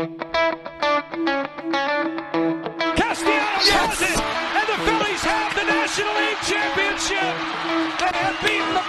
Castellanos has it, and the Phillies have the National League Championship. They have beaten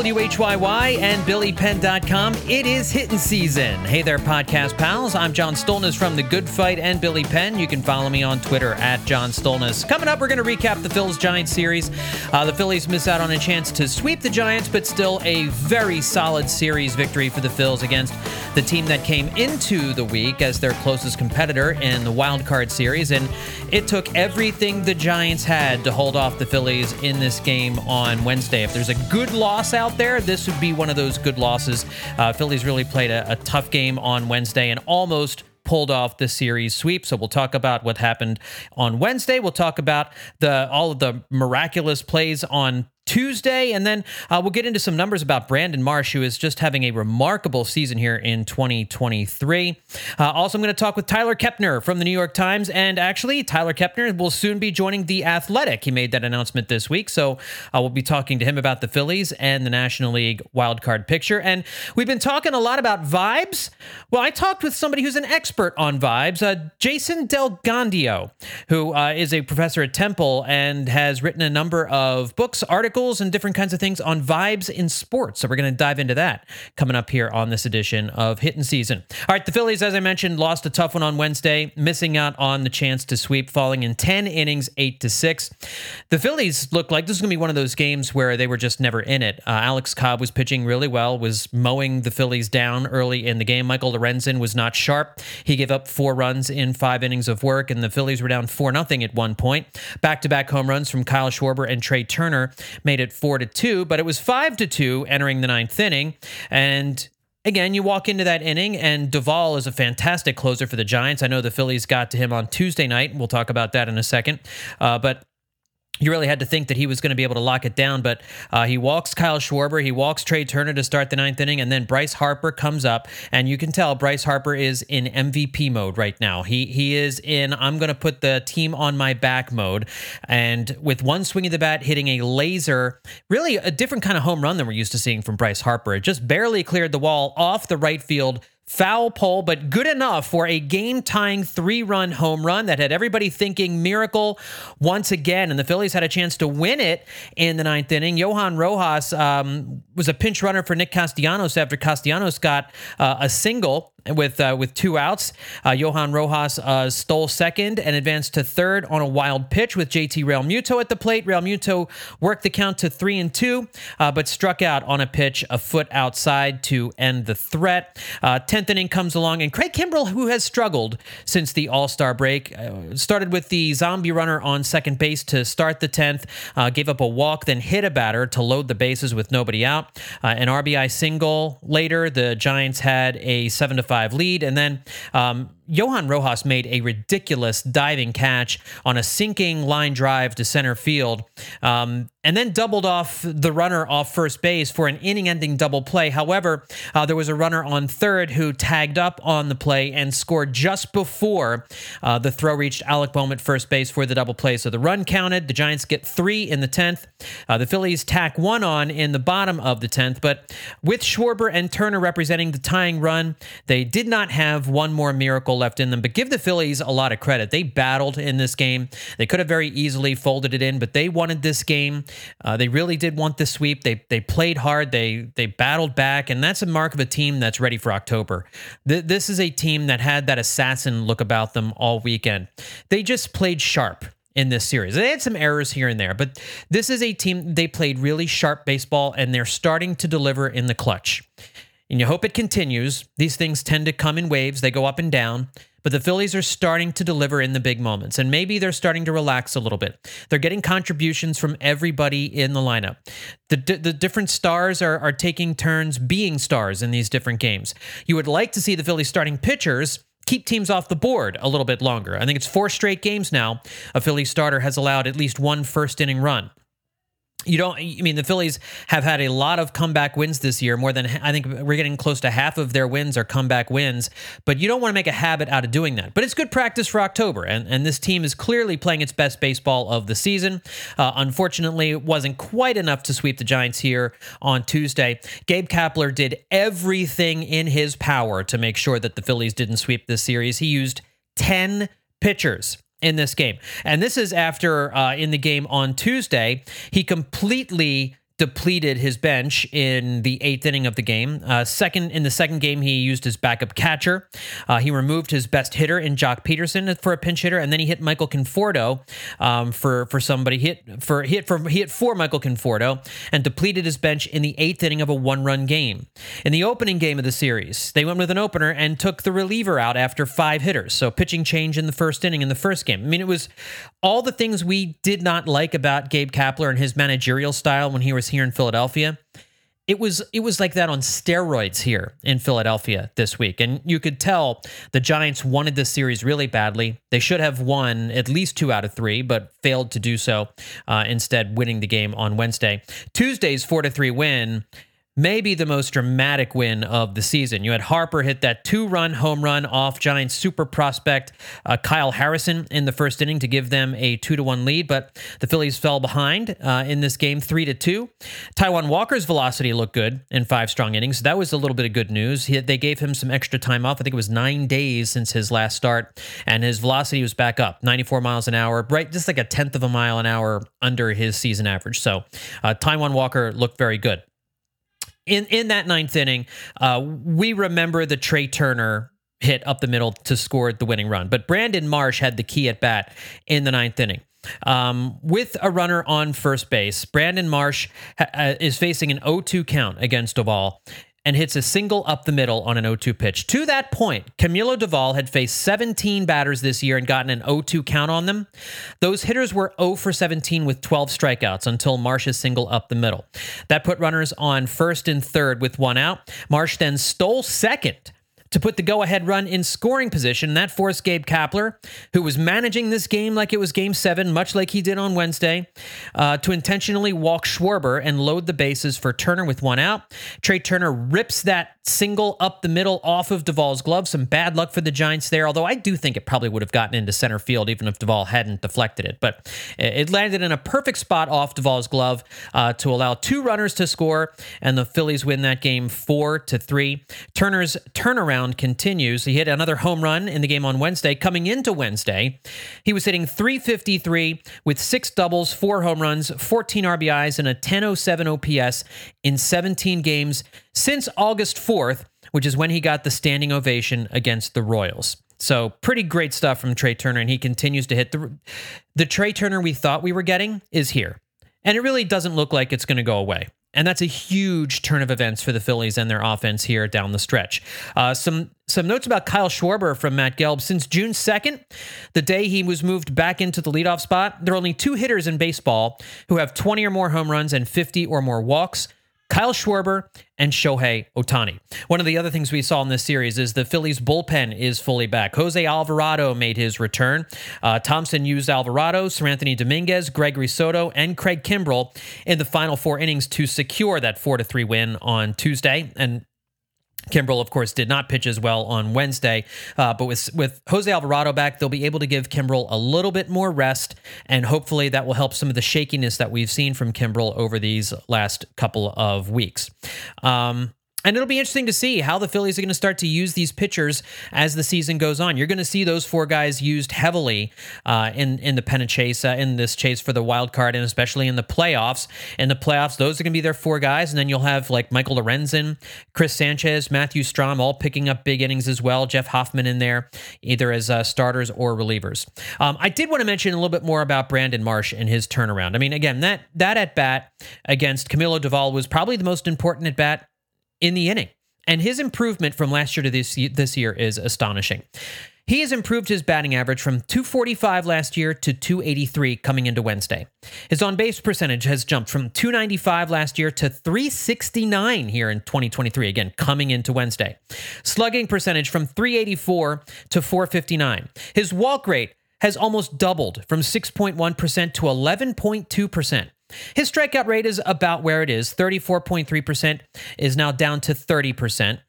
WHYY and BillyPenn.com, it is hitting season. Hey there, podcast pals. I'm John Stolnis from The Good Phight and Billy Penn. You can follow me on Twitter at John Stolnis. Coming up, we're going to recap the Phillies Giants series. Uh, the Phillies miss out on a chance to sweep the Giants, but still a very solid series victory for the Phils against the team that came into the week as their closest competitor in the wild card series. And it took everything the Giants had to hold off the Phillies in this game on Wednesday. If there's a good loss out there, this would be one of those good losses. Uh, Phillies really played a, a tough game on Wednesday and almost pulled off the series sweep. So we'll talk about what happened on Wednesday. We'll talk about the all of the miraculous plays on Tuesday, and then uh, we'll get into some numbers about Brandon Marsh, who is just having a remarkable season here in 2023. Uh, also, I'm going to talk with Tyler Kepner from the New York Times, and actually, Tyler Kepner will soon be joining the Athletic. He made that announcement this week, so uh, we'll be talking to him about the Phillies and the National League wildcard picture. And we've been talking a lot about vibes. Well, I talked with somebody who's an expert on vibes, uh, Jason Del Gandio, who uh, is a professor at Temple and has written a number of books, articles and different kinds of things on vibes in sports. So we're going to dive into that coming up here on this edition of Hitting Season. All right, the Phillies, as I mentioned, lost a tough one on Wednesday, missing out on the chance to sweep, falling in 10 innings, 8 to 6. The Phillies look like this is going to be one of those games where they were just never in it. Uh, Alex Cobb was pitching really well, was mowing the Phillies down early in the game. Michael Lorenzen was not sharp. He gave up four runs in five innings of work, and the Phillies were down 4 0 at one point. Back to back home runs from Kyle Schwarber and Trea Turner made it four to two, but it was five to two entering the ninth inning. And again, you walk into that inning, and Doval is a fantastic closer for the Giants. I know the Phillies got to him on Tuesday night. We'll talk about that in a second. Uh, but you really had to think that he was going to be able to lock it down, but uh, he walks Kyle Schwarber, he walks Trea Turner to start the ninth inning, and then Bryce Harper comes up, and you can tell Bryce Harper is in MVP mode right now. He he is in I'm going to put the team on my back mode, and with one swing of the bat hitting a laser, really a different kind of home run than we're used to seeing from Bryce Harper. It just barely cleared the wall off the right field foul pole, but good enough for a game tying three run home run that had everybody thinking miracle once again. And the Phillies had a chance to win it in the ninth inning. Johan Rojas um, was a pinch runner for Nick Castellanos after Castellanos got uh, a single with uh, with two outs. Uh, Johan Rojas uh, stole second and advanced to third on a wild pitch with JT Realmuto at the plate. Realmuto worked the count to three and two, uh, but struck out on a pitch a foot outside to end the threat. Uh, tenth inning comes along, and Craig Kimbrel, who has struggled since the All Star break, uh, started with the zombie runner on second base to start the tenth. gave up a walk, then hit a batter to load the bases with nobody out. an RBI single later, the Giants had a seven to five lead, and then um, Johan Rojas made a ridiculous diving catch on a sinking line drive to center field, um, and then doubled off the runner off first base for an inning-ending double play. However, uh, there was a runner on third who tagged up on the play and scored just before uh, the throw reached Alec Bohm at first base for the double play. So the run counted. The Giants get three in the tenth. Uh, the Phillies tack one on in the bottom of the tenth, but with Schwarber and Turner representing the tying run, they did not have one more miracle left in them. But give the Phillies a lot of credit. They battled in this game. They could have very easily folded it in, but they wanted this game. Uh, they really did want the sweep. They they played hard. They they battled back, and that's a mark of a team that's ready for October. Th- this is a team that had that assassin look about them all weekend. They just played sharp in this series. They had some errors here and there, but this is a team they played really sharp baseball and they're starting to deliver in the clutch. And you hope it continues. These things tend to come in waves, they go up and down. But the Phillies are starting to deliver in the big moments, and maybe they're starting to relax a little bit. They're getting contributions from everybody in the lineup. The, the different stars are, are taking turns being stars in these different games. You would like to see the Phillies starting pitchers keep teams off the board a little bit longer. I think it's four straight games now. A Phillies starter has allowed at least one first inning run. You don't i mean the phillies have had a lot of comeback wins this year. More than i think we're getting close to half of their wins are comeback wins but you don't want to make a habit out of doing that. But it's good practice for october and, and this team is clearly playing its best baseball of the season. Uh, unfortunately it wasn't quite enough to sweep the giants here on tuesday. Gabe kapler did everything in his power to make sure that the phillies didn't sweep this series. He used 10 pitchers in this game. And this is after uh, in the game on Tuesday, he completely depleted his bench in the eighth inning of the game. Uh, second in the second game, he used his backup catcher. Uh, he removed his best hitter in Joc Pederson for a pinch hitter, and then he hit Michael Conforto um, for for somebody hit for hit for he hit for Michael Conforto and depleted his bench in the eighth inning of a one run game. In the opening game of the series, they went with an opener and took the reliever out after five hitters. So pitching change in the first inning in the first game. I mean, it was all the things we did not like about Gabe Kapler and his managerial style when he was here in Philadelphia. It was it was like that on steroids here in Philadelphia this week, and you could tell the Giants wanted this series really badly. They should have won at least two out of three, but failed to do so. Uh, instead, winning the game on Wednesday. Tuesday's four to three win maybe the most dramatic win of the season. You had Harper hit that two run home run off Giants super prospect uh, Kyle Harrison in the first inning to give them a two to one lead, but the Phillies fell behind uh, in this game three to two. Taijuan Walker's velocity looked good in five strong innings. That was a little bit of good news. He, they gave him some extra time off. I think it was nine days since his last start, and his velocity was back up 94 miles an hour, right? Just like a tenth of a mile an hour under his season average. So uh, Taijuan Walker looked very good in in that ninth inning, uh, we remember the Trea Turner hit up the middle to score the winning run, but Brandon Marsh had the key at bat in the ninth inning. Um, with a runner on first base, Brandon Marsh ha- uh, is facing an 0-2 count against Doval, and hits a single up the middle on an 0-2 pitch. To that point, Camilo Doval had faced 17 batters this year and gotten an 0-2 count on them. Those hitters were 0 for 17 with 12 strikeouts until Marsh's single up the middle. That put runners on first and third with one out. Marsh then stole second to put the go ahead run in scoring position. That forced Gabe Kapler, who was managing this game like it was game seven, much like he did on Wednesday, uh, to intentionally walk Schwarber and load the bases for Turner with one out. Trea Turner rips that single up the middle off of Doval's glove. Some bad luck for the Giants there, although I do think it probably would have gotten into center field even if Doval hadn't deflected it. But it landed in a perfect spot off Doval's glove uh, to allow two runners to score, and the Phillies win that game four to three. Turner's turnaround continues. He hit another home run in the game on Wednesday. Coming into Wednesday, he was hitting 353 with six doubles, four home runs, 14 RBIs, and a 1007 OPS in 17 games since August 4th, which is when he got the standing ovation against the Royals. So pretty great stuff from Trea Turner, and he continues to hit the the Trea Turner we thought we were getting is here, and it really doesn't look like it's going to go away. And that's a huge turn of events for the Phillies and their offense here down the stretch. Uh, some some notes about Kyle Schwarber from Matt Gelb. Since June 2nd, the day he was moved back into the leadoff spot, there are only two hitters in baseball who have 20 or more home runs and 50 or more walks. Kyle Schwarber and Shohei Ohtani. One of the other things we saw in this series is the Phillies bullpen is fully back. Jose Alvarado made his return. Uh, Thomson used Alvarado, Seranthony Dominguez, Gregory Soto, and Craig Kimbrel in the final four innings to secure that 4 to 3 win on Tuesday. And Kimbrel, of course, did not pitch as well on Wednesday, uh, but with with Jose Alvarado back, they'll be able to give Kimbrel a little bit more rest, and hopefully that will help some of the shakiness that we've seen from Kimbrel over these last couple of weeks. Um, and it'll be interesting to see how the Phillies are going to start to use these pitchers as the season goes on. You're going to see those four guys used heavily uh, in in the pennant chase, uh, in this chase for the wild card, and especially in the playoffs. In the playoffs, those are going to be their four guys, and then you'll have like Michael Lorenzen, Chris Sanchez, Matthew Strahm, all picking up big innings as well. Jeff Hoffman in there, either as uh, starters or relievers. Um, I did want to mention a little bit more about Brandon Marsh and his turnaround. I mean, again, that that at bat against Camilo Doval was probably the most important at bat in the inning. And his improvement from last year to this, this year is astonishing. He has improved his batting average from 245 last year to 283 coming into Wednesday. His on base percentage has jumped from 295 last year to 369 here in 2023, again, coming into Wednesday. Slugging percentage from 384 to 459. His walk rate has almost doubled from 6.1% to 11.2%. His strikeout rate is about where it is. 34.3% is now down to 30%.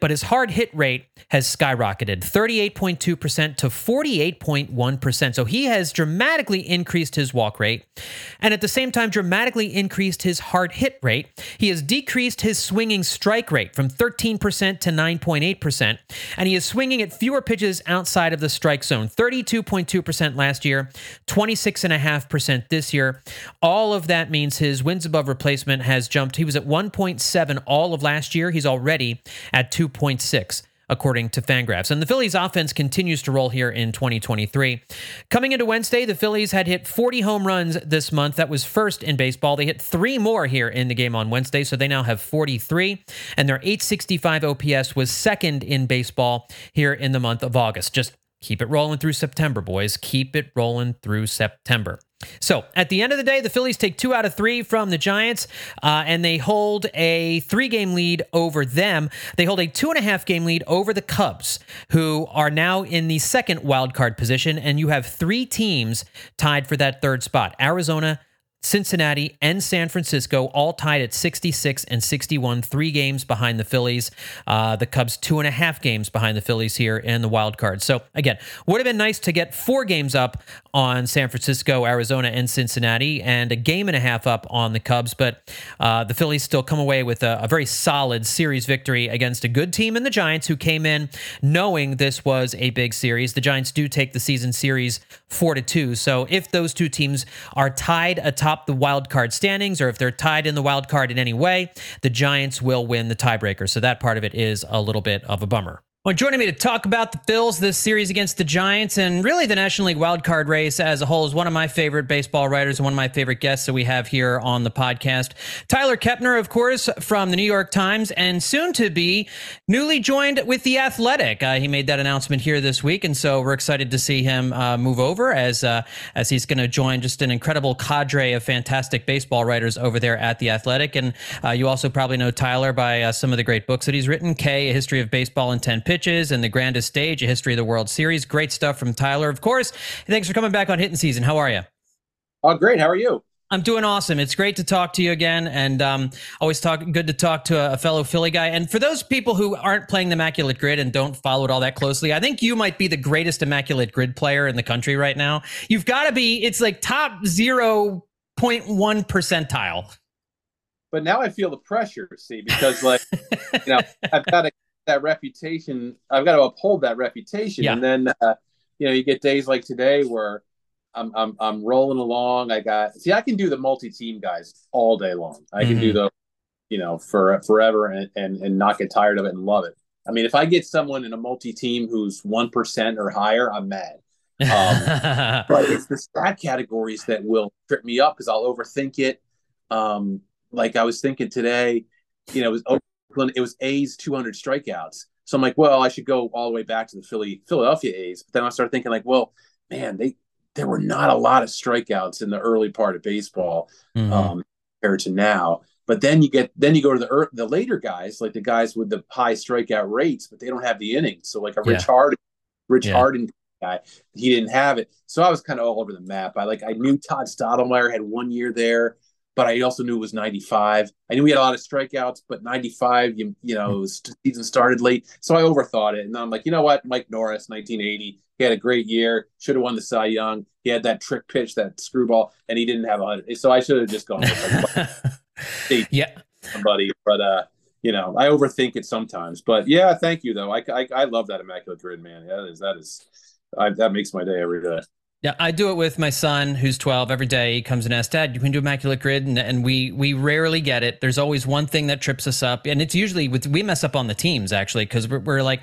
But his hard hit rate has skyrocketed 38.2% to 48.1%. So he has dramatically increased his walk rate and at the same time dramatically increased his hard hit rate. He has decreased his swinging strike rate from 13% to 9.8%. And he is swinging at fewer pitches outside of the strike zone 32.2% last year, 26.5% this year. All of that means his wins above replacement has jumped. He was at 1.7 all of last year. He's already at 2.6 according to Fangraphs. And the Phillies offense continues to roll here in 2023. Coming into Wednesday, the Phillies had hit 40 home runs this month. That was first in baseball. They hit three more here in the game on Wednesday, so they now have 43. And their 865 OPS was second in baseball here in the month of August. Just keep it rolling through September, boys. Keep it rolling through September. So at the end of the day, the Phillies take two out of three from the Giants, uh, and they hold a three game lead over them. They hold a two and a half game lead over the Cubs, who are now in the second wild card position. And you have three teams tied for that third spot Arizona, Cincinnati and San Francisco all tied at 66 and 61, three games behind the Phillies. Uh, the Cubs two and a half games behind the Phillies here in the wild card. So again, would have been nice to get four games up on San Francisco, Arizona, and Cincinnati, and a game and a half up on the Cubs. But uh, the Phillies still come away with a, a very solid series victory against a good team in the Giants, who came in knowing this was a big series. The Giants do take the season series four to two. So if those two teams are tied atop the wild card standings or if they're tied in the wild card in any way, the Giants will win the tiebreaker. So that part of it is a little bit of a bummer. Well, joining me to talk about the Phils this series against the Giants and really the National League wildcard race as a whole is one of my favorite baseball writers and one of my favorite guests that we have here on the podcast. Tyler Kepner, of course, from the New York Times and soon to be newly joined with The Athletic. Uh, he made that announcement here this week, and so we're excited to see him uh, move over as, uh, as he's going to join just an incredible cadre of fantastic baseball writers over there at The Athletic. And uh, you also probably know Tyler by uh, some of the great books that he's written K, A History of Baseball in 10 pitches and the grandest stage, a history of the World Series. Great stuff from Tyler, of course. Thanks for coming back on Hitting Season. How are you? Oh, great. How are you? I'm doing awesome. It's great to talk to you again, and um, always talk good to talk to a, a, fellow Philly guy. And for those people who aren't playing the Immaculate Grid and don't follow it all that closely, I think you might be the greatest Immaculate Grid player in the country right now. You've got to be. It's like top zero point one percentile. But now I feel the pressure, see, because like you know I've got to that reputation. I've got to uphold that reputation. Yeah. And then, uh, you know, you get days like today where I'm, I'm, I'm rolling along. I got, see, I can do the multi-team guys all day long. I can mm-hmm. do the, you know, for forever and, and, and not get tired of it and love it. I mean, if I get someone in a multi-team who's 1% or higher, I'm mad. Um, but it's the stat categories that will trip me up because I'll overthink it. Um, like I was thinking today, you know, it was it was A's 200 strikeouts. So I'm like, well, I should go all the way back to the Philly Philadelphia A's. But then I started thinking like, well, man, they there were not a lot of strikeouts in the early part of baseball mm-hmm. um, compared to now. But then you get then you go to the the later guys, like the guys with the high strikeout rates, but they don't have the innings. So like a yeah. Rich Harden, Rich yeah. Harden guy, he didn't have it. So I was kind of all over the map. I like I knew Todd Stottlemyre had one year there but I also knew it was 95. I knew we had a lot of strikeouts, but 95, you, you know, was, season started late. So I overthought it. And I'm like, you know what? Mike Norris, 1980, he had a great year, should have won the Cy Young. He had that trick pitch, that screwball, and he didn't have a 100. So I should have just gone with yeah. somebody. But, uh, you know, I overthink it sometimes. But yeah, thank you, though. I, I, I love that Immaculate Grid, man. That is, that is, I, that makes my day every day. Yeah, I do it with my son who's 12 every day. He comes and asks, Dad, you can do Immaculate Grid? And, and we we rarely get it. There's always one thing that trips us up. And it's usually, with, we mess up on the teams, actually, because we're, we're like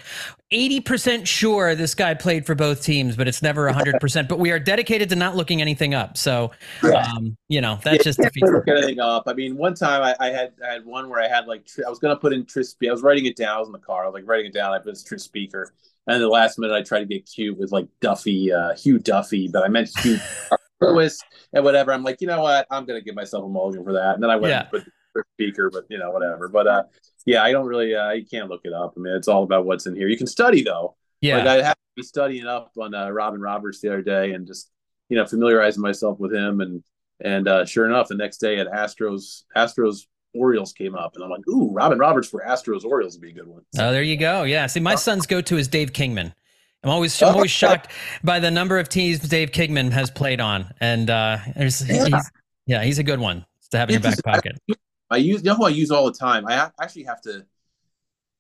80% sure this guy played for both teams, but it's never 100%. but we are dedicated to not looking anything up. So, yeah. um, you know, that's yeah, just defeats look anything up. I mean, one time I, I, had I had one where I had like, I was going to put in Tris, I was writing it down. I was in the car. I was like writing it down. I put Tris Speaker and the last minute, I tried to get cute with like Duffy, uh, Hugh Duffy, but I meant Hugh Lewis and whatever. I'm like, you know what? I'm gonna give myself a mulligan for that. And then I went yeah. and put the speaker, but you know, whatever. But uh, yeah, I don't really. Uh, you can't look it up. I mean, it's all about what's in here. You can study though. Yeah, like I have to be studying up on uh, Robin Roberts the other day and just you know familiarizing myself with him and And uh, sure enough, the next day at Astros Astros Orioles came up, and I'm like, ooh, Robin Roberts for Astros Orioles would be a good one. Oh, there you go. Yeah. See, my son's go to is Dave Kingman. I'm always I'm always shocked by the number of teams Dave Kingman has played on, and uh, there's yeah. He's, yeah, he's a good one to have in your back pocket. I use you know who I use all the time. I actually have to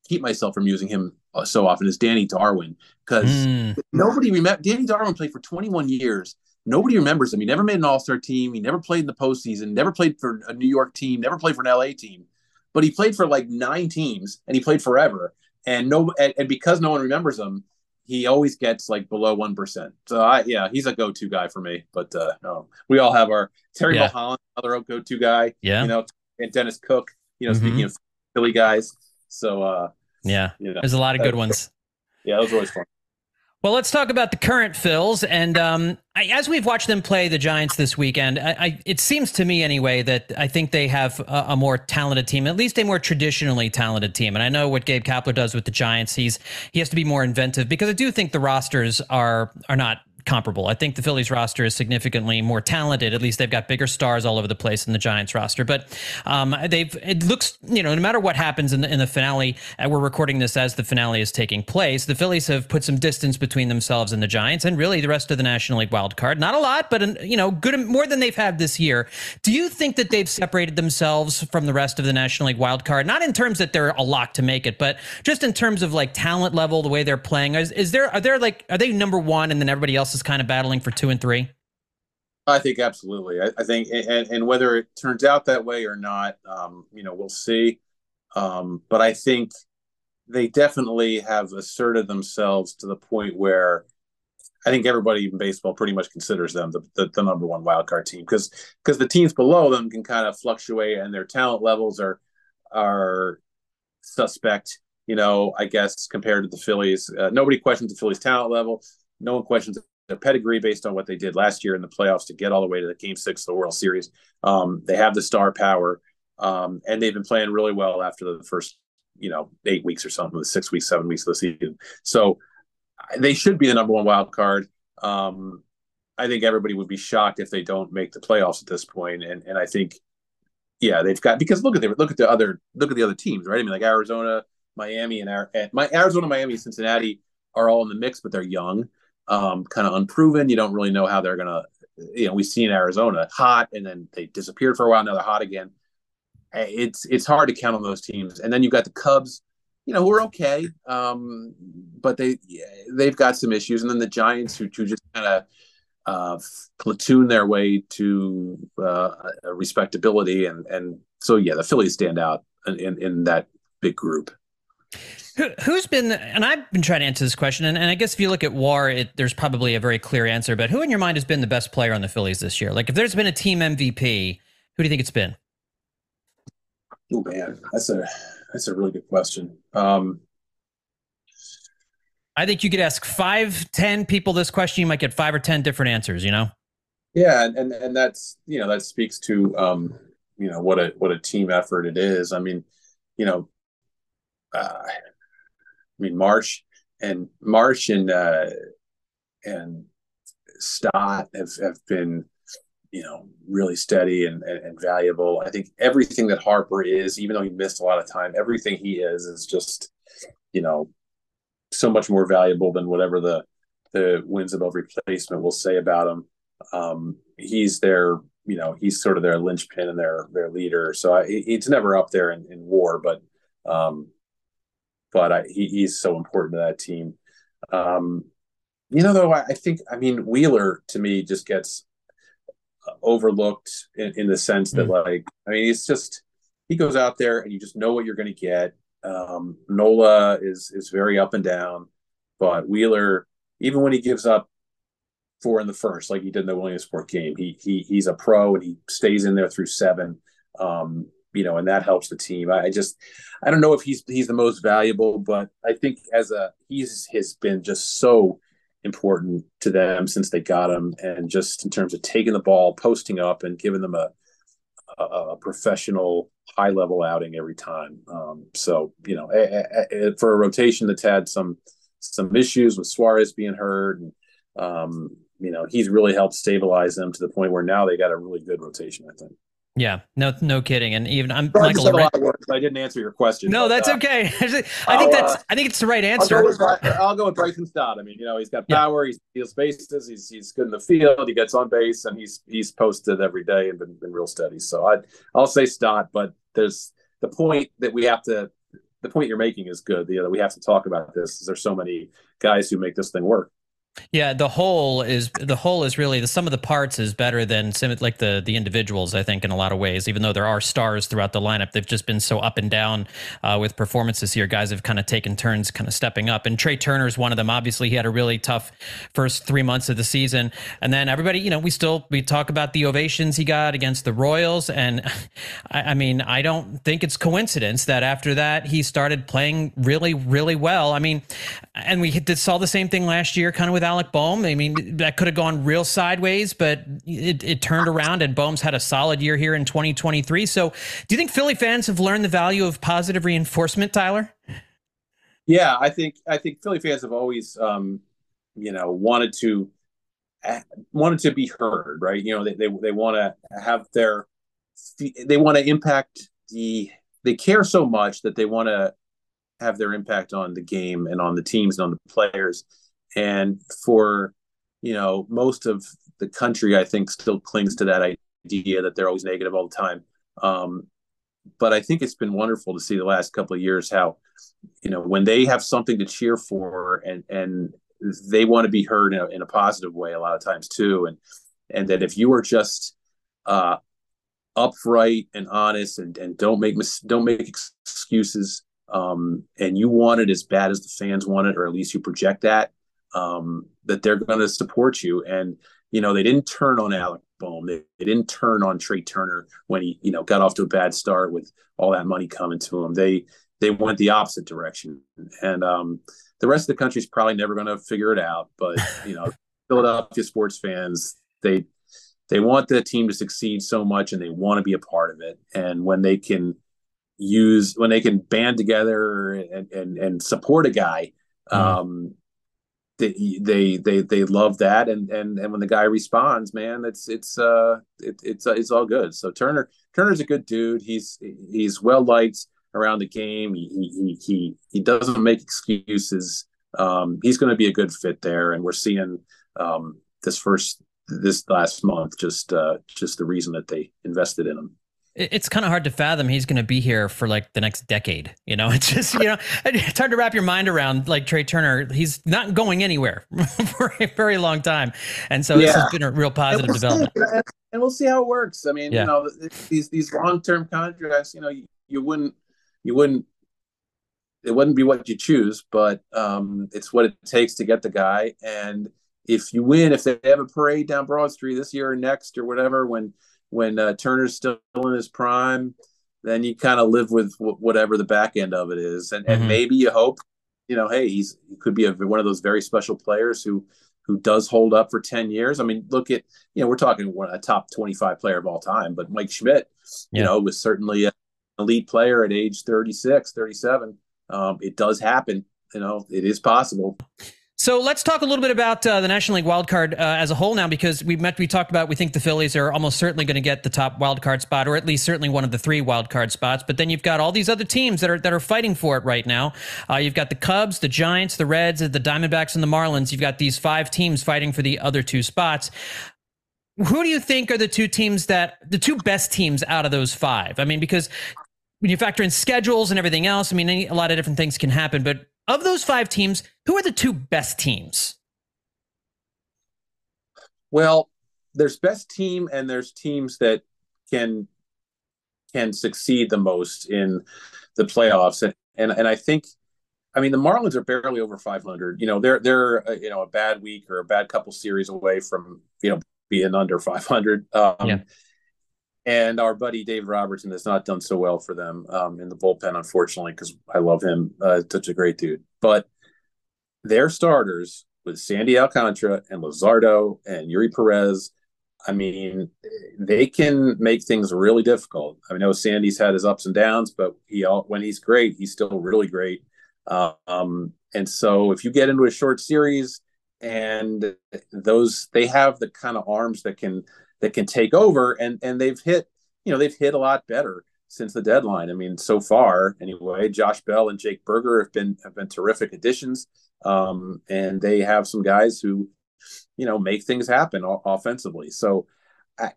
keep myself from using him uh, so often is Danny Darwin because mm. nobody remember Danny Darwin played for 21 years. Nobody remembers him. He never made an All Star team. He never played in the postseason. Never played for a New York team. Never played for an LA team. But he played for like nine teams, and he played forever. And no, and, and because no one remembers him, he always gets like below one percent. So I yeah, he's a go-to guy for me. But uh, no, we all have our Terry yeah. Mulholland, another go-to guy. Yeah, you know, and Dennis Cook. You know, mm-hmm. speaking of Philly guys. So uh, yeah, you know, there's a lot of good ones. Yeah, that was always fun. Well, let's talk about the current Phils. And um, I, as we've watched them play the Giants this weekend, I, I, it seems to me anyway that I think they have a, a, more talented team, at least a more traditionally talented team. And I know what Gabe Kapler does with the Giants. He's he has to be more inventive because I do think the rosters are are not comparable. I think the Phillies roster is significantly more talented. At least they've got bigger stars all over the place than the Giants roster. But um, they've it looks you know no matter what happens in the, in the finale, and we're recording this as the finale is taking place. The Phillies have put some distance between themselves and the Giants, and really the rest of the National League wild card. Not a lot, but you know good more than they've had this year. Do you think that they've separated themselves from the rest of the National League wild card? Not in terms that they're a lock to make it, but just in terms of like talent level, the way they're playing. Is, is there are there like are they number one, and then everybody else is kind of battling for two and three? I think absolutely. I, I think, and, and, whether it turns out that way or not, um, you know, we'll see. Um, but I think they definitely have asserted themselves to the point where I think everybody in baseball pretty much considers them the, the, the number one wild card team because because the teams below them can kind of fluctuate and their talent levels are are suspect. You know, I guess compared to the Phillies, uh, nobody questions the Phillies' talent level. No one questions their pedigree based on what they did last year in the playoffs to get all the way to the Game Six of the World Series. Um, they have the star power, um, and they've been playing really well after the first, you know, eight weeks or something, the six weeks, seven weeks of the season. So they should be the number one wild card. Um, I think everybody would be shocked if they don't make the playoffs at this point, and and I think, yeah, they've got because look at the look at the other look at the other teams, right? I mean, like Arizona, Miami, and, and my Arizona, Miami, Cincinnati are all in the mix, but they're young um, kind of unproven. You don't really know how they're going to, you know, we've seen Arizona hot and then they disappeared for a while. Now they're hot again. It's, it's hard to count on those teams. And then you've got the Cubs, you know, who are okay. Um, but they, they've got some issues. And then the Giants who, who just kind of, uh, platoon their way to uh, respectability, and and so yeah, the Phillies stand out in, in, in that big group. Who, has been, and I've been trying to answer this question, and, and I guess if you look at WAR, it, there's probably a very clear answer. But who in your mind has been the best player on the Phillies this year? Like, if there's been a team MVP, who do you think it's been? Oh man, that's a that's a really good question. Um, I think you could ask five, ten people this question, you might get five or ten different answers. You know? Yeah, and and that's you know that speaks to um, you know what a what a team effort it is. I mean, you know, uh, I mean, Marsh and Marsh and uh, and Stott have, have been, you know, really steady and, and, and, valuable. I think everything that Harper is, even though he missed a lot of time, everything he is is just, you know, so much more valuable than whatever the the wins above replacement will say about him. Um, he's their, you know, he's sort of their linchpin and their their leader. So I, he's never up there in, in WAR, but um, but I, he, he's so important to that team. Um, you know, though, I, I, think, I mean, Wheeler to me just gets overlooked in, in the sense that, mm. like, I mean, he's just, he goes out there and you just know what you're going to get. Um, Nola is is very up and down, but Wheeler, even when he gives up four in the first, like he did in the Williamsport game, he he he's a pro and he stays in there through seven. Um, you know, and that helps the team. I, I just, I don't know if he's he's the most valuable, but I think as a he's has been just so important to them since they got him, and just in terms of taking the ball, posting up, and giving them a a, a professional high level outing every time. Um, so you know, a, a, for a rotation that's had some some issues with Suarez being hurt, and um, you know, he's really helped stabilize them to the point where now they got a really good rotation. I think. Yeah, no, no kidding. And even I'm Michael. Loren- I didn't answer your question. No, but, that's uh, okay. I think I'll, that's. Uh, I think it's the right answer. I'll go, with, I'll go with Bryson Stott. I mean, you know, he's got power. Yeah. He steals bases. He's he's good in the field. He gets on base, and he's he's posted every day and been, been real steady. So I I'll say Stott, but there's the point that we have to. The point you're making is good. You know, we have to talk about this. There's so many guys who make this thing work. Yeah, the whole is the whole is really the sum of the parts is better than like the the individuals. I think in a lot of ways, even though there are stars throughout the lineup, they've just been so up and down uh, with performances here. Guys have kind of taken turns, kind of stepping up. And Trea Turner's one of them. Obviously, he had a really tough first three months of the season, and then everybody, you know, we still we talk about the ovations he got against the Royals, and I, I mean, I don't think it's coincidence that after that he started playing really, really well. I mean, and we did saw the same thing last year, kind of with Alec Bohm. I mean, that could have gone real sideways, but it, it turned around and Bohm's had a solid year here in 2023. So do you think Philly fans have learned the value of positive reinforcement, Tyler? Yeah, I think I think Philly fans have always um, you know, wanted to eh, wanted to be heard, right? You know, they they, they want to have their they want to impact the they care so much that they want to have their impact on the game and on the teams and on the players and for you know most of the country i think still clings to that idea that they're always negative all the time. Um, but i think it's been wonderful to see the last couple of years how you know when they have something to cheer for and and they want to be heard in a, in a positive way a lot of times too. And and that if you are just uh, upright and honest and, and don't make mis- don't make excuses um, and you want it as bad as the fans want it or at least you project that um, that they're going to support you. And you know, they didn't turn on Alec Bohm. They, they, didn't turn on Trea Turner when he you know got off to a bad start with all that money coming to him. They they went the opposite direction. And um, the rest of the country's probably never going to figure it out. But you know, Philadelphia sports fans they they want the team to succeed so much and they want to be a part of it. And when they can use when they can band together and and, and support a guy mm-hmm. um, they they they they love that. And and and when the guy responds man it's it's uh it, it's uh, it's all good. So turner turner's a good dude. He's he's well liked around the game. He he he, he doesn't make excuses. Um he's going to be a good fit there. And we're seeing um this first this last month just uh just the reason that they invested in him it's kind of hard to fathom he's going to be here for like the next decade. You know, it's just, you know, it's hard to wrap your mind around like Trea Turner. He's not going anywhere for a very long time. And so yeah. this has been a real positive and we'll development. See, and we'll see how it works. I mean, yeah. you know, these, these long-term contracts, you know, you, you wouldn't, you wouldn't, it wouldn't be what you choose, but um, it's what it takes to get the guy. And if you win, if they have a parade down Broad Street this year or next or whatever, when, when uh, Turner's still in his prime, then you kind of live with w- whatever the back end of it is, and, mm-hmm. and maybe you hope, you know, hey, he's he could be a, one of those very special players who who does hold up for 10 years. I mean, look at, you know, we're talking one, a top 25 player of all time, but Mike Schmidt, yeah. you know, was certainly an elite player at age 36, 37. Um, it does happen, you know, it is possible. So let's talk a little bit about uh, the National League wildcard uh, as a whole now, because we met, we talked about we think the Phillies are almost certainly going to get the top wildcard spot, or at least certainly one of the three wildcard spots. But then you've got all these other teams that are that are fighting for it right now. Uh, you've got the Cubs, the Giants, the Reds, the Diamondbacks, and the Marlins. You've got these five teams fighting for the other two spots. Who do you think are the two teams that the two best teams out of those five? I mean, because when you factor in schedules and everything else, I mean, a lot of different things can happen. But of those five teams, who are the two best teams? Well, there's best team and there's teams that can can succeed the most in the playoffs. And and, and I think I mean the Marlins are barely over 500 you know they're they're uh, you know a bad week or a bad couple series away from you know being under 500 um, yeah and our buddy Dave Robertson has not done so well for them um, in the bullpen, unfortunately, because I love him, uh, such a great dude. But their starters with Sandy Alcantara and Luzardo and Eury Perez, I mean, they can make things really difficult. I know Sandy's had his ups and downs, but he when he's great, he's still really great. Um, and so if you get into a short series and those they have the kind of arms that can that can take over, and and they've hit you know they've hit a lot better since the deadline. I mean, so far anyway, Josh Bell and Jake Burger have been have been terrific additions, um, and they have some guys who, you know, make things happen offensively. So, I,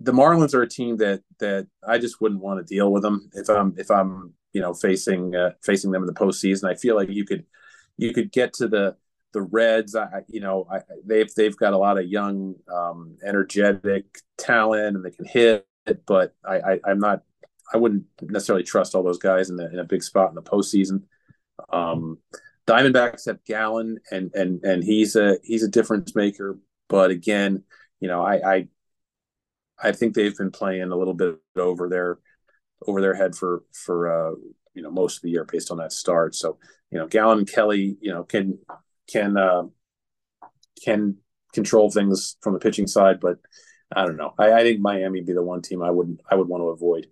the Marlins are a team that that I just wouldn't want to deal with them if I'm if I'm you know facing uh, facing them in the postseason. I feel like you could you could get to the the Reds. I you know I, they've they've got a lot of young, um, energetic talent, and they can hit. But I, I I'm not I wouldn't necessarily trust all those guys in, the, in a big spot in the postseason. Um, Diamondbacks have Gallen, and and and he's a he's a difference maker. But again, you know, I I, I think they've been playing a little bit over their over their head for for uh, you know most of the year based on that start. So you know, Gallen and Kelly, you know, can can uh, can control things from the pitching side, but I don't know. I, I think Miami be the one team I wouldn't I would want to avoid.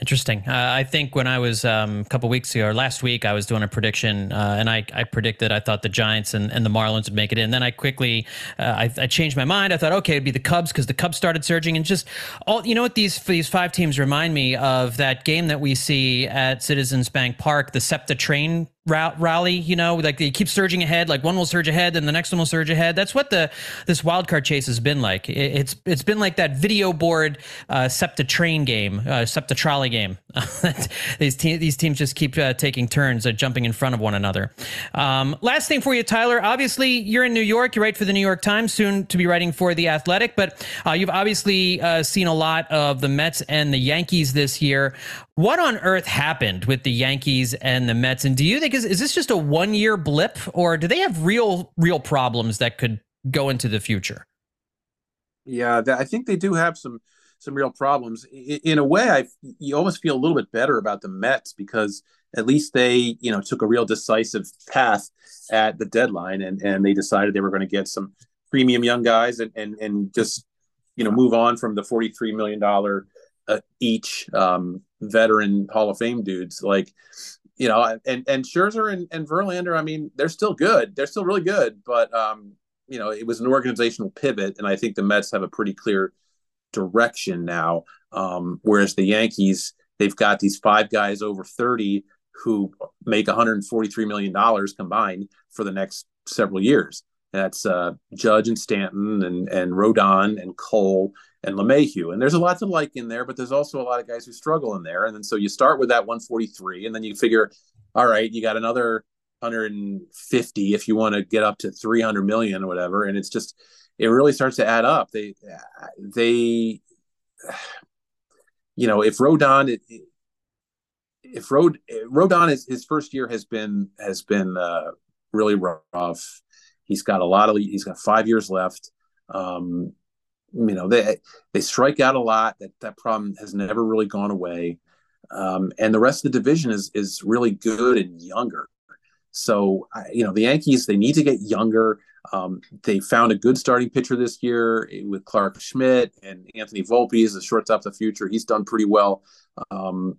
Interesting. Uh, I think when I was um, a couple weeks ago or last week, I was doing a prediction, uh, and I, I, predicted I thought the Giants and, and the Marlins would make it in. Then I quickly uh, I, I, changed my mind. I thought, okay, it'd be the Cubs because the Cubs started surging, and just all you know what these these five teams remind me of that game that we see at Citizens Bank Park, the SEPTA train rally you know like they keep surging ahead like one will surge ahead and the next one will surge ahead. That's what the this wild card chase has been like. It's it's been like that video board uh septa train game uh septa trolley game. These te- these teams just keep uh, taking turns uh, jumping in front of one another. Um last thing for you tyler. Obviously you're in new york. You write for the new york times soon to be writing for the athletic but uh, you've obviously uh, seen a lot of the mets and the yankees this year. What on earth happened with the Yankees and the Mets? And do you think is, is this just a one year blip, or do they have real real problems that could go into the future? Yeah, I think they do have some some real problems. In a way, I you almost feel a little bit better about the Mets because at least they you know took a real decisive path at the deadline and and they decided they were going to get some premium young guys and and and just you know move on from the forty three million dollar uh, each um, veteran Hall of Fame dudes. Like, you know, and and Scherzer and, and Verlander, I mean, they're still good. They're still really good, but um, you know, it was an organizational pivot, and I think the Mets have a pretty clear direction now. Um, whereas the Yankees, they've got these five guys over 30 who make 143 million dollars combined for the next several years. That's uh, Judge and Stanton and and Rodon and Cole and LeMahieu. And there's a lot to like in there, but there's also a lot of guys who struggle in there. And then so you start with that 143, and then you figure, all right, you got another 150 if you want to get up to 300 million or whatever. And it's just, it really starts to add up. They, they, you know, if Rodon, if Rod, Rodon is his first year has been has been uh, really rough. He's got a lot of he's got five years left. Um, you know they they strike out a lot. That that problem has never really gone away, um, and the rest of the division is is really good and younger. So you know the Yankees they need to get younger. Um, they found a good starting pitcher this year with Clarke Schmidt and Anthony Volpe is the shortstop of the future. He's done pretty well. Um,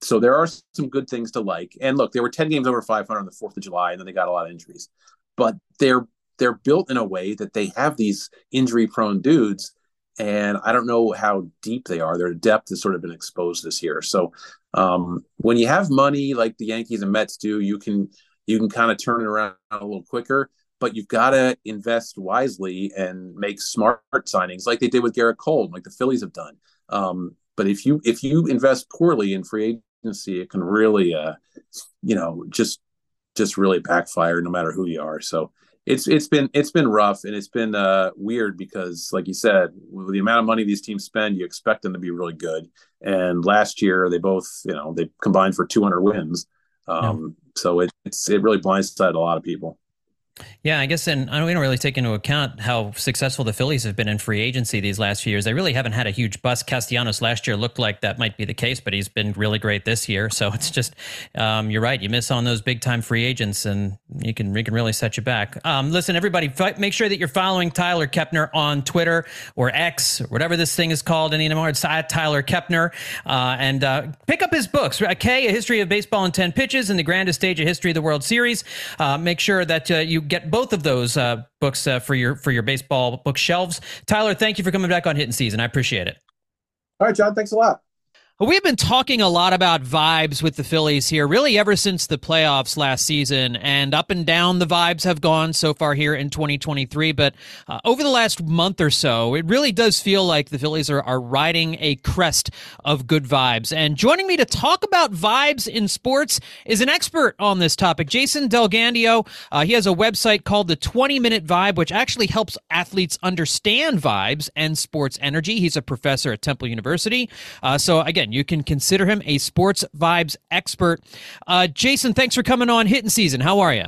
so there are some good things to like. And look, they were 10 games over 500 on the 4th of July, and then they got a lot of injuries. But they're they're built in a way that they have these injury prone dudes and I don't know how deep they are. Their depth has sort of been exposed this year. So um, when you have money like the Yankees and Mets do, you can you can kind of turn it around a little quicker. But you've got to invest wisely and make smart signings, like they did with Gerrit Cole, like the Phillies have done. Um, but if you if you invest poorly in free agency, it can really, uh, you know, just just really backfire no matter who you are. So it's it's been it's been rough and it's been uh, weird because, like you said, with the amount of money these teams spend, you expect them to be really good. And last year, they both you know they combined for 200 wins. Um, yeah. So it, it's it really blindsided a lot of people. Yeah, I guess, and we don't really take into account how successful the Phillies have been in free agency these last few years. They really haven't had a huge bust. Castellanos last year looked like that might be the case, but he's been really great this year. So it's just, um, you're right. You miss on those big time free agents, and you can you can really set you back. Um, listen, everybody, make sure that you're following Tyler Kepner on Twitter or X or whatever this thing is called anymore. It's at Tyler Kepner, uh, and uh, pick up his books. K, A History of Baseball in Ten Pitches, and the Grandest Stage of History of the World Series. Uh, make sure that uh, you get both of those uh, books uh, for your for your baseball bookshelves. Tyler, thank you for coming back on Hitting Season. I appreciate it. All right, John. Thanks a lot. We've been talking a lot about vibes with the Phillies here, really ever since the playoffs last season, and up and down the vibes have gone so far here in 2023. But uh, over the last month or so, it really does feel like the Phillies are, are riding a crest of good vibes. And joining me to talk about vibes in sports is an expert on this topic, Jason Del Gandio. Uh, he has a website called the 20 Minute Vibe, which actually helps athletes understand vibes and sports energy. He's a professor at Temple University. Uh, so, again, you can consider him a sports vibes expert. Uh, Jason, thanks for coming on Hittin' Season. How are you?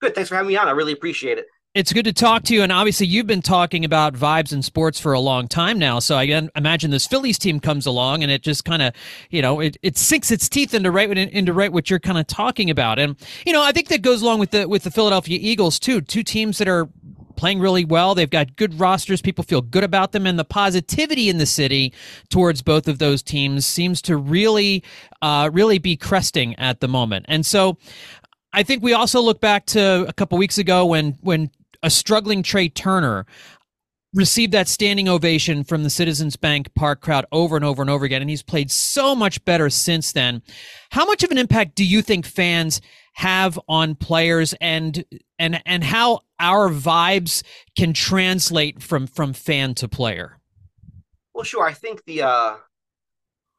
Good. Thanks for having me on. I really appreciate it. It's good to talk to you. And obviously, you've been talking about vibes and sports for a long time now. So I imagine this Phillies team comes along and it just kind of, you know, it, it sinks its teeth into right into right what you're kind of talking about. And you know, I think that goes along with the with the Philadelphia Eagles too. Two teams that are playing really well. They've got good rosters. People feel good about them. And the positivity in the city towards both of those teams seems to really, uh, really be cresting at the moment. And so I think we also look back to a couple weeks ago when, when a struggling Trea Turner received that standing ovation from the Citizens Bank Park crowd over and over and over again. And he's played so much better since then. How much of an impact do you think fans have on players and and and how our vibes can translate from from fan to player well sure i think the uh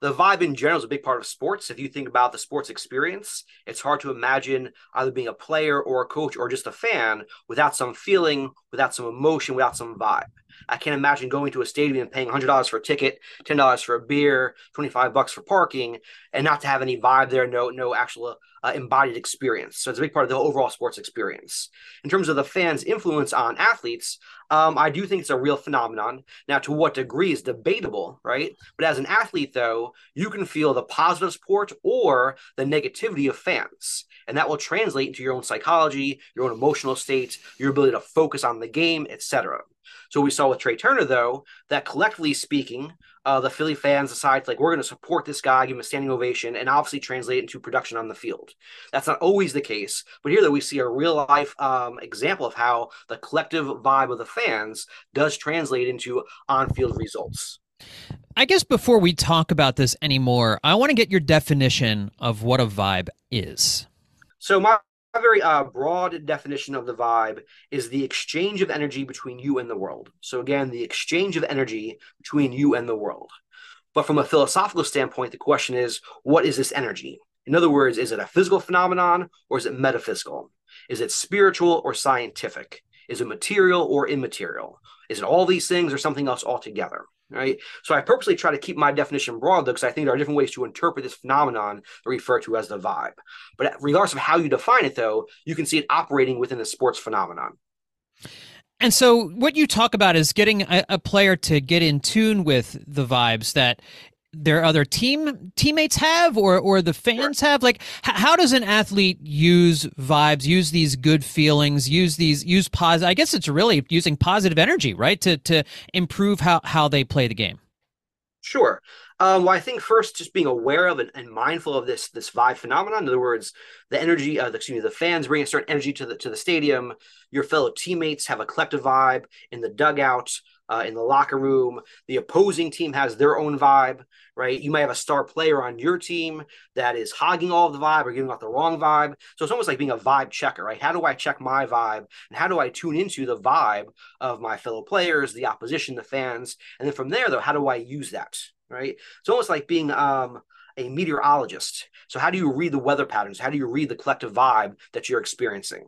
the vibe in general is a big part of sports. If you think about the sports experience, it's hard to imagine either being a player or a coach or just a fan without some feeling, without some emotion, without some vibe. I can't imagine going to a stadium and paying $100 for a ticket, $10 for a beer, 25 bucks for parking, and not to have any vibe there, no no actual uh, embodied experience. So it's a big part of the overall sports experience. In terms of the fans' influence on athletes, um, I do think it's a real phenomenon. Now, to what degree is debatable, right? But as an athlete, though, you can feel the positive support or the negativity of fans. And that will translate into your own psychology, your own emotional state, your ability to focus on the game, etc. So we saw with Trea Turner, though, that collectively speaking, uh, the Philly fans decide like we're going to support this guy, give him a standing ovation, and obviously translate it into production on the field. That's not always the case, but here that we see a real life um, example of how the collective vibe of the fans does translate into on-field results. I guess before we talk about this anymore, I want to get your definition of what a vibe is. So my a very uh, broad definition of the vibe is the exchange of energy between you and the world. So, again, the exchange of energy between you and the world. But from a philosophical standpoint, the question is what is this energy? In other words, is it a physical phenomenon or is it metaphysical? Is it spiritual or scientific? Is it material or immaterial? Is it all these things or something else altogether? Right? So I purposely try to keep my definition broad, because I think there are different ways to interpret this phenomenon referred to as the vibe. But regardless of how you define it, though, you can see it operating within the sports phenomenon. And so, what you talk about is getting a, a, player to get in tune with the vibes that their other team teammates have or or the fans have like h- how does an athlete use vibes use these good feelings use these use positive i guess it's really using positive energy right to to improve how how they play the game sure um, well, I think first, just being aware of and, and, mindful of this this vibe phenomenon. In other words, the energy, uh, the, excuse me, the fans bring a certain energy to the to the stadium. Your fellow teammates have a collective vibe in the dugout uh, in the locker room. The opposing team has their own vibe, right? You might have a star player on your team that is hogging all of the vibe or giving off the wrong vibe. So it's almost like being a vibe checker, right? How do I check my vibe? And how do I tune into the vibe of my fellow players, the opposition, the fans? And then from there, though, how do I use that, right? It's almost like being um, a meteorologist. So how do you read the weather patterns? How do you read the collective vibe that you're experiencing?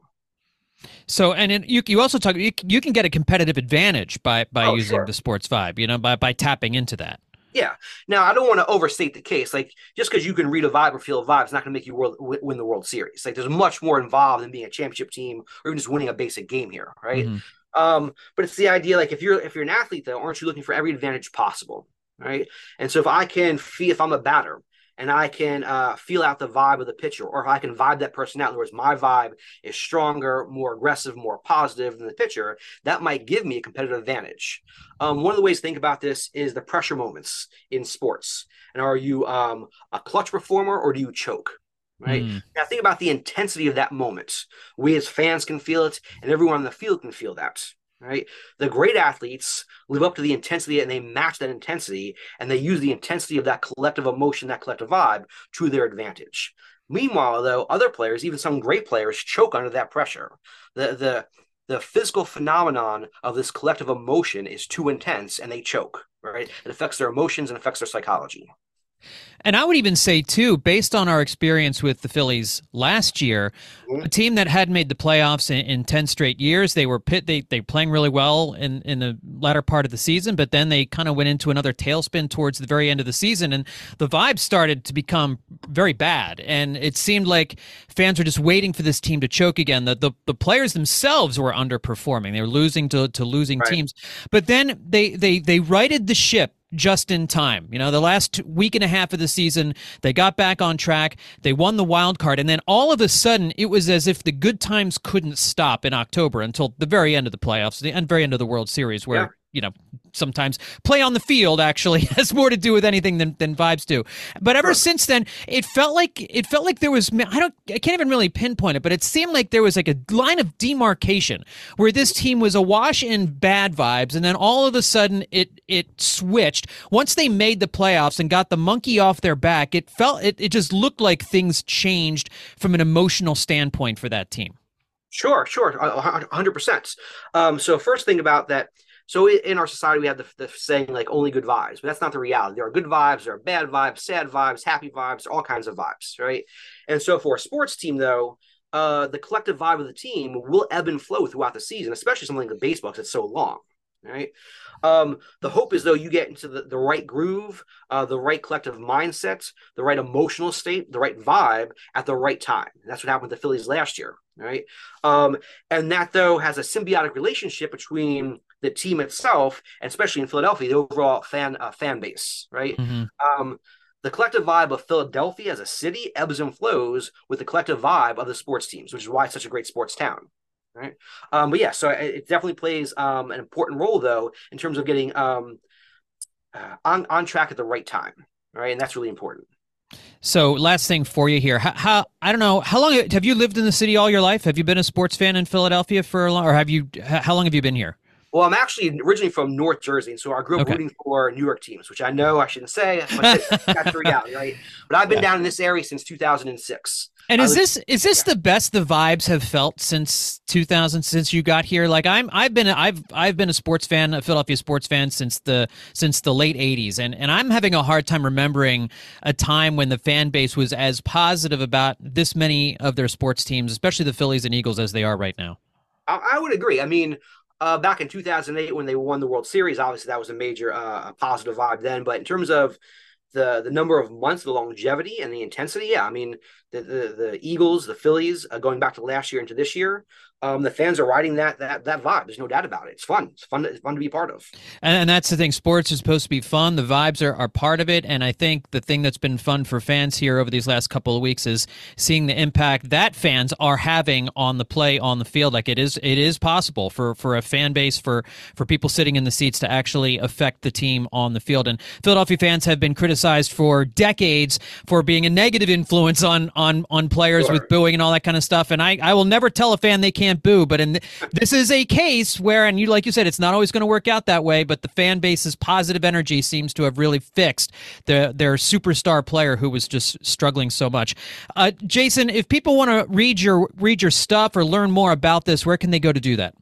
So, and you you also talk you, you can get a competitive advantage by by oh, using sure. the sports vibe, you know, by by tapping into that. Yeah. Now, I don't want to overstate the case. Like, just because you can read a vibe or feel a vibe it's not going to make you world, win the World Series. Like, there's much more involved than being a championship team or even just winning a basic game here, right? Mm-hmm. Um, but it's the idea, like, if you're if you're an athlete, though, aren't you looking for every advantage possible, right? And so, if I can feel, if I'm a batter, and I can uh, feel out the vibe of the pitcher, or if I can vibe that person out. In other words, my vibe is stronger, more aggressive, more positive than the pitcher. That might give me a competitive advantage. Um, one of the ways to think about this is the pressure moments in sports. And are you um, a clutch performer or do you choke? right? Mm. Now think about the intensity of that moment. We as fans can feel it, and everyone on the field can feel that. Right. The great athletes live up to the intensity and they match that intensity and they use the intensity of that collective emotion, that collective vibe to their advantage. Meanwhile, though, other players, even some great players, choke under that pressure. The the the physical phenomenon of this collective emotion is too intense and they choke, right? It affects their emotions and affects their psychology. And I would even say too, based on our experience with the Phillies last year, mm-hmm. a team that had made the playoffs in, in, ten straight years, they were pit they they playing really well in in the latter part of the season, but then they kind of went into another tailspin towards the very end of the season, and the vibes started to become very bad, and it seemed like fans were just waiting for this team to choke again. The the, the players themselves were underperforming; they were losing to to losing right. teams, but then they they they righted the ship just in time. You know, the last week and a half of the season, they got back on track. They won the wild card, and then all of a sudden, it was as if the good times couldn't stop in October until the very end of the playoffs, the very end of the World Series, where yeah you know sometimes play on the field actually has more to do with anything than, than vibes do but ever sure. since then it felt like it felt like there was i don't i can't even really pinpoint it but it seemed like there was like a line of demarcation where this team was awash in bad vibes and then all of a sudden it it switched once they made the playoffs and got the monkey off their back it felt it, it just looked like things changed from an emotional standpoint for that team Sure, sure, 100%. um. So first thing about that, so in our society, we have the, the, saying like only good vibes, but that's not the reality. There are good vibes, there are bad vibes, sad vibes, happy vibes, all kinds of vibes, right? And so for a sports team, though, uh, the collective vibe of the team will ebb and flow throughout the season, especially something like baseball because it's so long, right? Um, the hope is though you get into the, the right groove, uh, the right collective mindset, the right emotional state, the right vibe at the right time. That's what happened with the Phillies last year, right? Um, and that though has a symbiotic relationship between the team itself, and especially in Philadelphia, the overall fan uh, fan base, right? Mm-hmm. Um, the collective vibe of Philadelphia as a city ebbs and flows with the collective vibe of the sports teams, which is why it's such a great sports town. Right. Um, but yeah, so it, it definitely plays um, an important role though in terms of getting um, uh, on on track at the right time. Right, and that's really important. So, last thing for you here. How, how, I don't know how long have you lived in the city all your life? Have you been a sports fan in Philadelphia for a long, or have you? How long have you been here? Well, I'm actually originally from North Jersey, and so I grew up okay. rooting for New York teams, which I know I shouldn't say, but that's the reality, right? But I've been yeah. down in this area since 2006. And is this is this yeah. the best the vibes have felt since 2000 since you got here? Like I'm I've been I've I've been a sports fan, a Philadelphia sports fan since the since the late 80s and and I'm having a hard time remembering a time when the fan base was as positive about this many of their sports teams, especially the Phillies and Eagles as they are right now. I, I would agree. I mean, uh, back in 2008 when they won the World Series. Obviously, that was a major uh, positive vibe then. But in terms of the the number of months, the longevity, and the intensity, yeah, I mean, the the, the Eagles, the Phillies, uh, going back to last year into this year, um, the fans are riding that that that vibe. There's no doubt about it. It's fun. It's fun. It's fun to be part of. And, that's the thing. Sports is supposed to be fun. The vibes are, are part of it. And I think the thing that's been fun for fans here over these last couple of weeks is seeing the impact that fans are having on the play on the field. Like it is, it is possible for for a fan base for for people sitting in the seats to actually affect the team on the field. And Philadelphia fans have been criticized for decades for being a negative influence on on on players sure. with booing and all that kind of stuff. And I I will never tell a fan they can't can't boo. But in th- this is a case where, and you like you said, it's not always going to work out that way. But the fan base's positive energy seems to have really fixed the, their superstar player who was just struggling so much. Uh, Jason, if people want to read your read your stuff or learn more about this, where can they go to do that?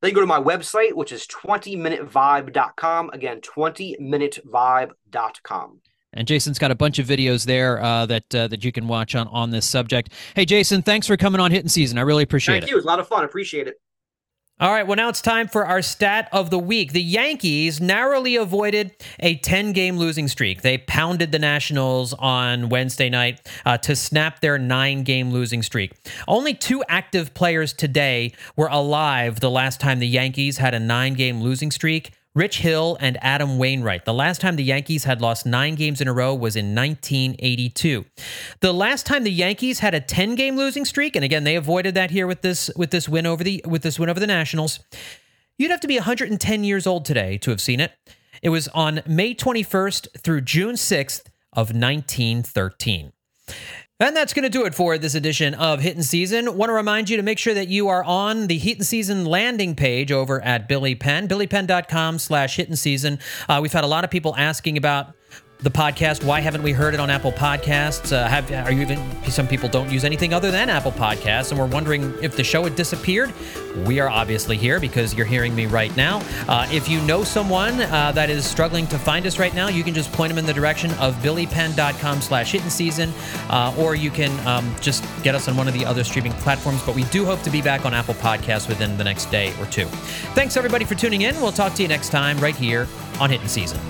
They go to my website, which is 20minutevibe.com. Again, 20minutevibe.com. And Jason's got a bunch of videos there uh, that uh, that you can watch on on this subject. Hey, Jason, thanks for coming on Hittin' Season. I really appreciate Thank it. Thank you. It was a lot of fun. Appreciate it. All right, well, now it's time for our stat of the week. The Yankees narrowly avoided a 10 game losing streak. They pounded the Nationals on Wednesday night uh, to snap their nine game losing streak. Only two active players today were alive the last time the Yankees had a nine game losing streak. Rich Hill and Adam Wainwright. The last time the Yankees had lost nine games in a row was in 1982. The last time the Yankees had a 10 game losing streak, and again they avoided that here with this with this win over the with this win over the Nationals. You'd have to be 110 years old today to have seen it. It was on May 21st through June 6th of 1913. And that's going to do it for this edition of Hittin' Season. Want to remind you to make sure that you are on the Hittin' Season landing page over at Billy Penn, billypenn.com slash hit and Season. Uh, we've had a lot of people asking about the podcast. Why haven't we heard it on Apple Podcasts? Uh, have are you even? Some people don't use anything other than Apple Podcasts, and we're wondering if the show had disappeared. We are obviously here because you're hearing me right now. Uh, if you know someone uh, that is struggling to find us right now, you can just point them in the direction of billypenn.com/slash hitting season, uh, or you can um, just get us on one of the other streaming platforms. But we do hope to be back on Apple Podcasts within the next day or two. Thanks everybody for tuning in. We'll talk to you next time right here on Hittin' Season.